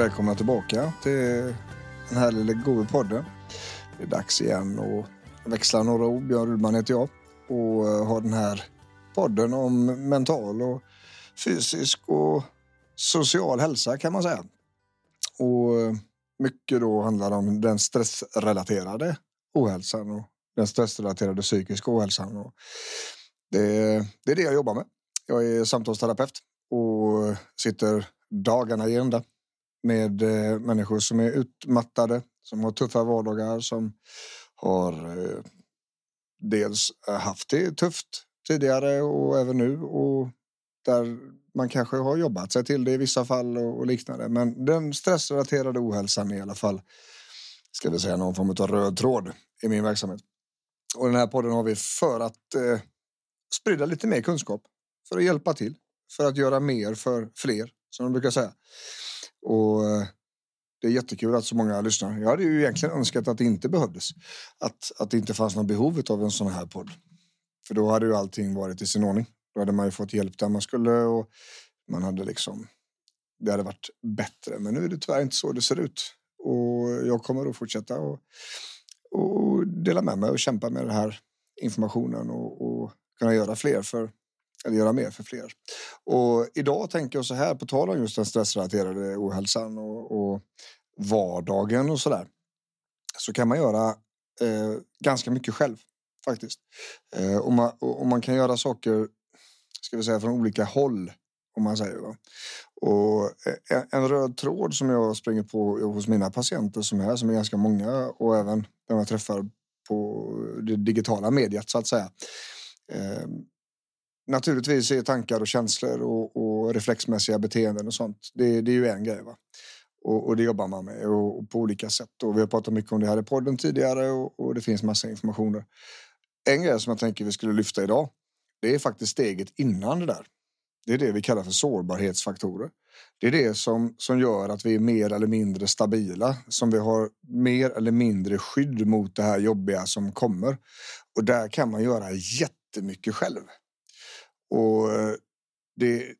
Välkomna tillbaka till den här lilla goda podden. Det är dags igen att växla några ord. Björn Rudman heter jag och eh, har den här podden om mental och fysisk och social hälsa kan man säga. Och eh, mycket då handlar om den stressrelaterade ohälsan och den stressrelaterade psykiska ohälsan. Och det, det är det jag jobbar med. Jag är samtalsterapeut och sitter dagarna i ända med eh, människor som är utmattade, som har tuffa vardagar, som har eh, dels eh, haft det tufft tidigare och även nu och där man kanske har jobbat sig till det i vissa fall och, och liknande. Men den stressrelaterade ohälsan är i alla fall, ska vi säga, någon form av röd tråd i min verksamhet. Och den här podden har vi för att eh, sprida lite mer kunskap, för att hjälpa till, för att göra mer för fler, som de brukar säga. Och eh, det är jättekul att så många lyssnar. Jag hade ju egentligen önskat att det inte behövdes. Att, att det inte fanns något behov av en sån här podd. För då hade ju allting varit i sin ordning. Då hade man ju fått hjälp där man skulle och man hade liksom... Det hade varit bättre. Men nu är det tyvärr inte så det ser ut. Och jag kommer att fortsätta och, och dela med mig och kämpa med den här informationen och, och kunna göra fler för eller göra mer för fler. Och idag tänker jag så här på tal om just den stressrelaterade ohälsan och, och vardagen och så där. Så kan man göra eh, ganska mycket själv faktiskt. Eh, och, man, och, man kan göra saker ska vi säga, från olika håll om man säger. Va? Och eh, en, en röd tråd som jag springer på hos mina patienter som är, som är ganska många och även när jag träffar på det digitala mediet så att säga. Eh, naturligtvis är tankar och känslor och, och reflexmässiga beteenden och sånt. Det, det är ju en grej. Va? Och, och, det jobbar man med och, och, på olika sätt. Och vi har pratat mycket om det här i podden tidigare och, och det finns massa informationer. En grej som jag tänker vi skulle lyfta idag. Det är faktiskt steget innan det där. Det är det vi kallar för sårbarhetsfaktorer. Det är det som, som gör att vi är mer eller mindre stabila, som vi har mer eller mindre skydd mot det här jobbiga som kommer. Och där kan man göra jättemycket själv. Och eh, det,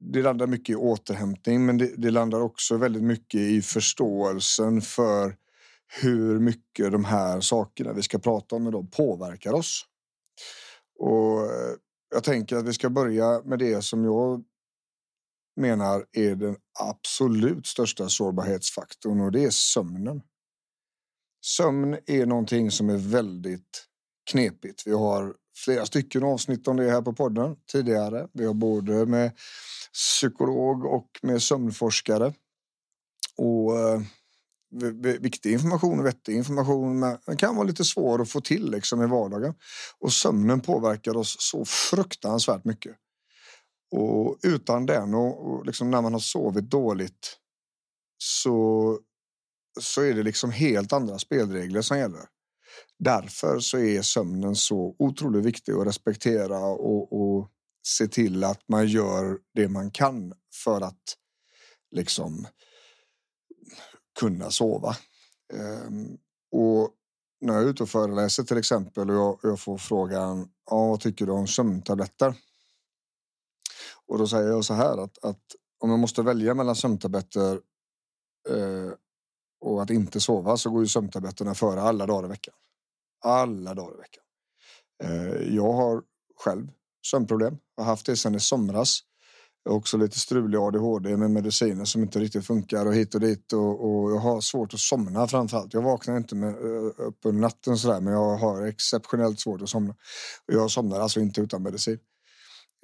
det landar mycket i återhämtning, men det, det, landar också väldigt mycket i förståelsen för hur mycket de här sakerna vi ska prata om idag påverkar oss. Och eh, jag tänker att vi ska börja med det som jag menar är den absolut största sårbarhetsfaktorn och det är sömnen. Sömn är någonting som är väldigt knepigt. Vi har flera stycken avsnitt om det här på podden tidigare. Vi har både med psykolog och med sömnforskare. Och eh, viktig information och vettig information men den kan vara lite svår att få till liksom i vardagen. Och sömnen påverkar oss så fruktansvärt mycket. Och utan den och, och liksom när man har sovit dåligt så, så är det liksom helt andra spelregler som gäller. Därför så är sömnen så otroligt viktig att respektera och, och se till att man gör det man kan för att liksom kunna sova. Ehm, och när jag är ute och föreläser till exempel och jag, jag får frågan ja, vad tycker du om sömntabletter? Och då säger jag så här att, att om jag måste välja mellan sömntabletter eh, och att inte sova så går ju sömntabletterna före alla dagar i veckan. Alla dagar i veckan. Eh, jag har själv sömnproblem. Jag har haft det sedan i somras. Också lite strulig ADHD med mediciner som inte riktigt funkar och hit och dit och, och jag har svårt att somna framförallt. Jag vaknar inte med, eh, upp under natten sådär men jag har exceptionellt svårt att somna. Jag somnar alltså inte utan medicin.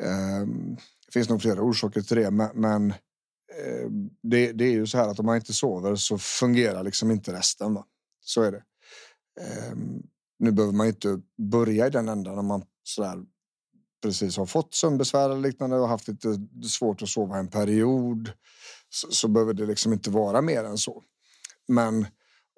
Ehm, det finns nog flera orsaker till det men, eh, det, det, är ju så här att om man inte sover så fungerar liksom inte resten. Va? Så är det. Ehm, nu behöver man inte börja i den ändan när man sådär precis har fått sömnbesvär eller liknande och haft lite svårt att sova en period så, så behöver det liksom inte vara mer än så. Men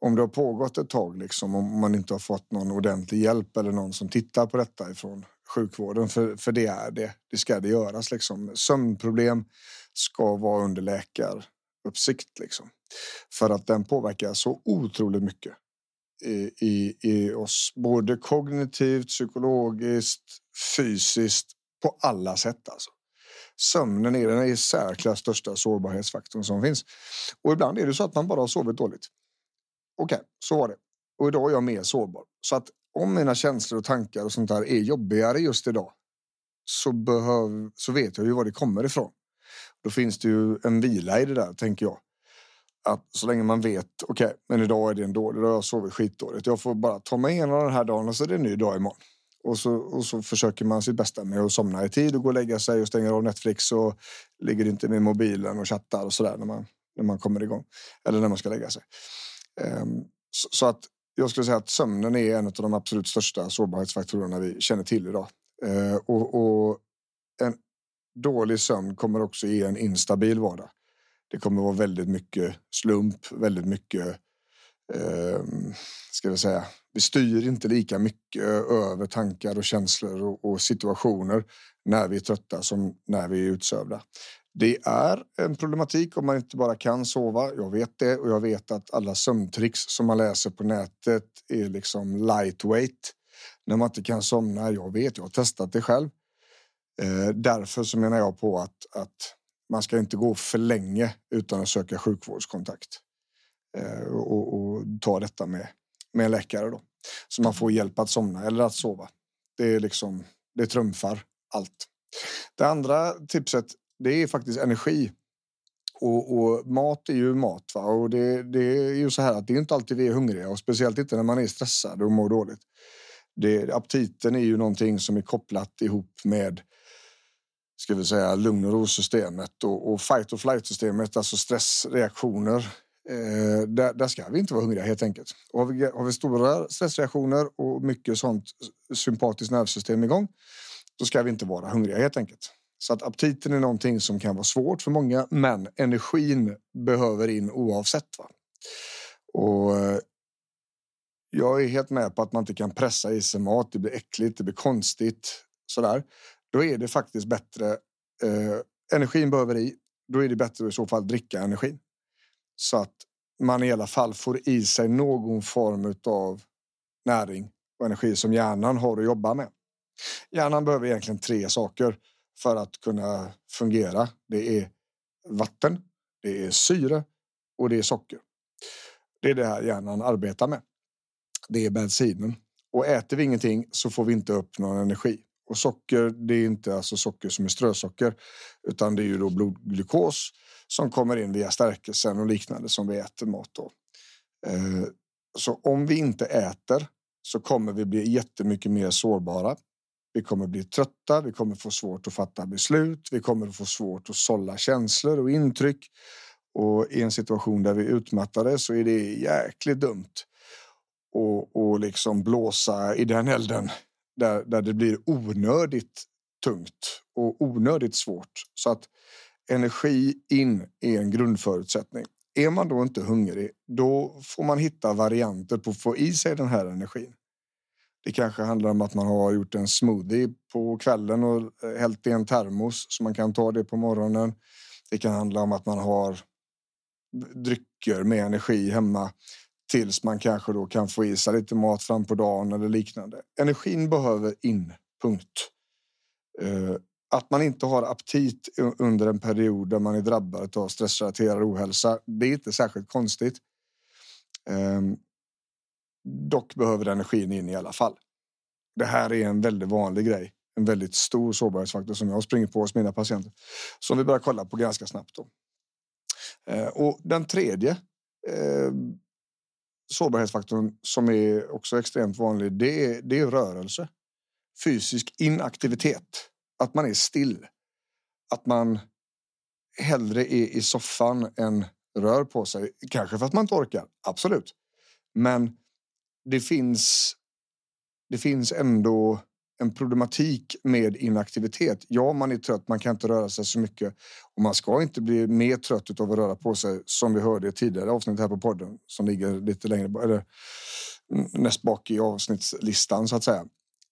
om det har pågått ett tag, liksom, om man inte har fått någon ordentlig hjälp eller någon som tittar på detta ifrån sjukvården, för, för det är det. Det ska det göras. Liksom. Sömnproblem ska vara under läkaruppsikt. Liksom. För att den påverkar så otroligt mycket i, i, oss. Både kognitivt, psykologiskt, fysiskt, på alla sätt. Alltså. Sömnen är den i särklass största sårbarhetsfaktorn som finns. Och ibland är det så att man bara har sovit dåligt. Okej, okay, så var det. Och idag är jag mer sårbar. Så att om mina känslor och tankar och sånt där är jobbigare just idag så, behöv, så vet jag ju var det kommer ifrån. Då finns det ju en vila i det där, tänker jag. Att så länge man vet, okej, okay, men idag är det en dålig dag, jag sover skitdåligt. Jag får bara ta mig igenom den här dagen och så är det en ny dag imorgon. Och så, och så försöker man sitt bästa med att somna i tid och gå och lägga sig och stänga av Netflix och ligger inte med mobilen och chattar och sådär när man, när man kommer igång. Eller när man ska lägga sig. Um, så, så, att jag skulle säga att sömnen är en av de absolut största sårbarhetsfaktorerna vi känner till idag. Uh, och, och en dålig sömn kommer också ge en instabil vardag. Det kommer vara väldigt mycket slump, väldigt mycket eh, ska vi säga, vi styr inte lika mycket över tankar och känslor och, och, situationer när vi är trötta som när vi är utsövda. Det är en problematik om man inte bara kan sova. Jag vet det och jag vet att alla sömntricks som man läser på nätet är liksom lightweight när man inte kan somna. Jag vet, jag har testat det själv. Eh, därför så menar jag på att, att man ska inte gå för länge utan att söka sjukvårdskontakt eh, och, och ta detta med, med en läkare då. Så man får hjälp att somna eller att sova. Det är liksom, det trumfar allt. Det andra tipset, det är faktiskt energi. Och, och, mat är ju mat. Va? Och det, det, är ju så här att det är inte alltid vi är hungriga och speciellt inte när man är stressad och mår dåligt. Det, aptiten är ju någonting som är kopplat ihop med ska vi säga, lugn och ro-systemet och, och fight och flight-systemet, alltså stressreaktioner. Eh, där, där, ska vi inte vara hungriga helt enkelt. Och har, vi, har vi stora stressreaktioner och mycket sånt sympatiskt nervsystem igång, då ska vi inte vara hungriga helt enkelt. Så att aptiten är någonting som kan vara svårt för många, men energin behöver in oavsett. Va? Och eh, jag är helt med på att man inte kan pressa i sig mat. Det blir äckligt, det blir konstigt sådär då är det faktiskt bättre. Eh, energin behöver i. Då är det bättre att i så fall dricka energin så att man i alla fall får i sig någon form av näring och energi som hjärnan har att jobba med. Hjärnan behöver egentligen tre saker för att kunna fungera. Det är vatten, det är syre och det är socker. Det är det här hjärnan arbetar med. Det är bensinen och äter vi ingenting så får vi inte upp någon energi. Och socker, det är inte alltså socker som är strösocker, utan det är ju då blodglukos som kommer in via stärkelsen och liknande som vi äter mat. Då. Eh, så om vi inte äter så kommer vi bli jättemycket mer sårbara. Vi kommer bli trötta, vi kommer få svårt att fatta beslut, vi kommer få svårt att sålla känslor och intryck. Och i en situation där vi är utmattade så är det jäkligt dumt och, och liksom blåsa i den elden där, där det blir onödigt tungt och onödigt svårt. Så att energi in är en grundförutsättning. Är man då inte hungrig, då får man hitta varianter på att få i sig den här energin. Det kanske handlar om att man har gjort en smoothie på kvällen och eh, hällt i en termos så man kan ta det på morgonen. Det kan handla om att man har drycker med energi hemma tills man kanske då kan få i sig lite mat fram på dagen eller liknande. Energin behöver in, punkt. Eh, att man inte har aptit under en period där man är drabbad av stressrelaterad ohälsa, det är inte särskilt konstigt. Ehm, dock behöver energin in i alla fall. Det här är en väldigt vanlig grej, en väldigt stor sårbarhetsfaktor som jag springer på hos mina patienter som vi börjar kolla på ganska snabbt. Då. Eh, och den tredje ehm, sårbarhetsfaktorn som är också extremt vanlig, det är, det är rörelse. Fysisk inaktivitet. Att man är still. Att man hellre är i soffan än rör på sig. Kanske för att man inte orkar, absolut. Men det finns det finns ändå en problematik med inaktivitet. Ja, man är trött, man kan inte röra sig så mycket och man ska inte bli mer trött av att röra på sig som vi hörde i tidigare avsnitt här på podden som ligger lite längre eller mm, näst bak i avsnittslistan så att säga.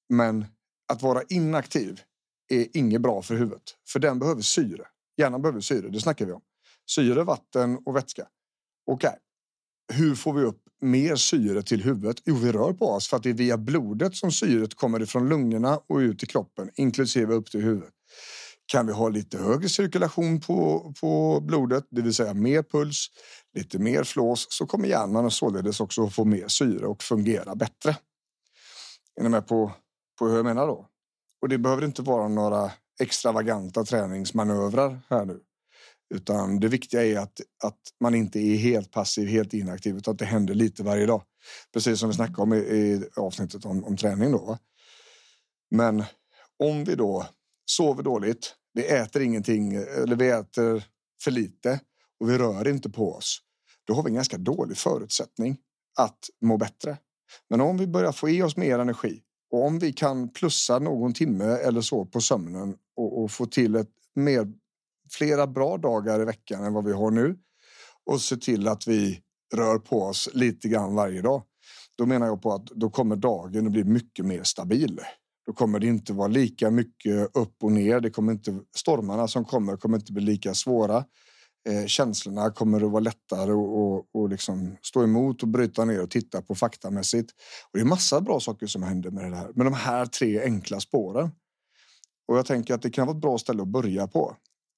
Men att vara inaktiv är inget bra för huvudet, för den behöver syre. Hjärnan behöver syre, det snackar vi om. Syre, vatten och vätska. Okej, okay hur får vi upp mer syre till huvudet? Jo, vi rör på oss för att det är via blodet som syret kommer ifrån lungorna och ut i kroppen, inklusive upp till huvudet. Kan vi ha lite högre cirkulation på, på blodet, det vill säga mer puls, lite mer flås, så kommer hjärnan således också få mer syre och fungera bättre. Är ni med på, på hur jag menar då? Och det behöver inte vara några extravaganta träningsmanövrar här nu. Utan det viktiga är att, att man inte är helt passiv, helt inaktiv, utan att det händer lite varje dag. Precis som vi snackade om i, i avsnittet om, om träning. Då, Men om vi då sover dåligt, vi äter ingenting eller vi äter för lite och vi rör inte på oss, då har vi en ganska dålig förutsättning att må bättre. Men om vi börjar få i oss mer energi och om vi kan plussa någon timme eller så på sömnen och, och få till ett mer flera bra dagar i veckan än vad vi har nu och se till att vi rör på oss lite grann varje dag. Då menar jag på att då kommer dagen att bli mycket mer stabil. Då kommer det inte vara lika mycket upp och ner. Det kommer inte stormarna som kommer kommer inte bli lika svåra. Eh, känslorna kommer att vara lättare och, och, liksom stå emot och bryta ner och titta på faktamässigt. Och det är massa bra saker som händer med det här. Med de här tre enkla spåren. Och jag tänker att det kan vara ett bra ställe att börja på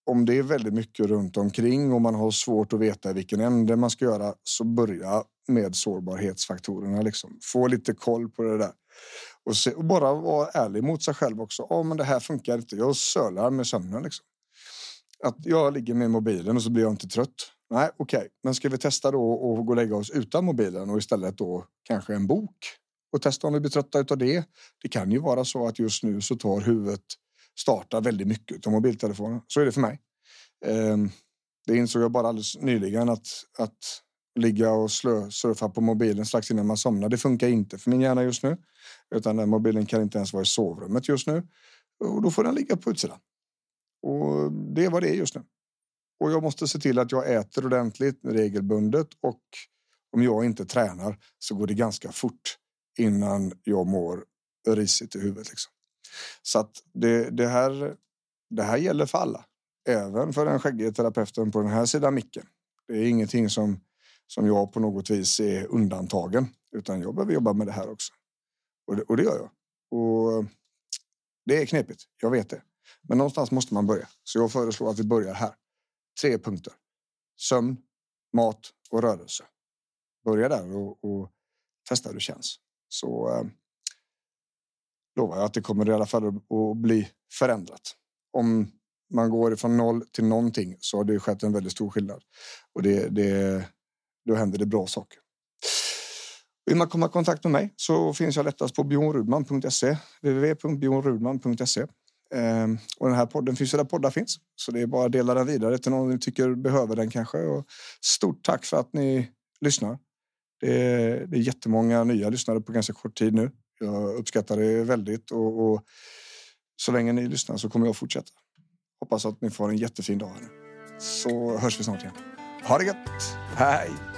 om det är väldigt mycket runt omkring och man har svårt att veta vilken ände man ska göra så börja med sårbarhetsfaktorerna. Liksom. Få lite koll på det där. Och, se, och bara vara ärlig mot sig själv också. Ja, men det här funkar inte. Jag sölar med sömnen. Liksom. Att jag ligger med mobilen och så blir jag inte trött. Nej, okej. Okay. Men ska vi testa då och gå och lägga oss utan mobilen och istället då kanske en bok och testa om vi blir trötta av det. Det kan ju vara så att just nu så tar huvudet startar väldigt mycket av mobiltelefonen. Så är det för mig. Ehm, det insåg jag bara alldeles nyligen att, att ligga och slö, surfa på mobilen strax innan man somnar. Det funkar inte för min hjärna just nu. Utan den mobilen kan inte ens vara i sovrummet just nu. Och då får den ligga på utsidan. Och det är vad det är just nu. Och jag måste se till att jag äter ordentligt regelbundet och om jag inte tränar så går det ganska fort innan jag mår risigt i huvudet. Liksom. Så att det, det, här, det här gäller för alla. Även för den skäggige terapeuten på den här sidan micken. Det är ingenting som, som jag på något vis är undantagen. Utan jag behöver jobba med det här också. Och det, och det gör jag. Och det är knepigt, jag vet det. Men någonstans måste man börja. Så jag föreslår att vi börjar här. Tre punkter. Sömn, mat och rörelse. Börja där och, och testa hur det känns. Så eh, lovar jag att det kommer i alla fall att bli förändrat. Om man går från noll till någonting så har det skett en väldigt stor skillnad och det, det, då händer det bra saker. Vill man komma i kontakt med mig så finns jag lättast på bjornrudman.se www.bjornrudman.se ehm, och den här podden finns där poddar finns. Så det är bara att dela den vidare till någon ni tycker behöver den kanske. Och stort tack för att ni lyssnar. Det är, det är jättemånga nya lyssnare på ganska kort tid nu. Jag uppskattar det väldigt och, och så länge ni lyssnar så kommer jag fortsätta. Hoppas att ni får en jättefin dag. Här. Så hörs vi snart igen. Ha det gött! Hej!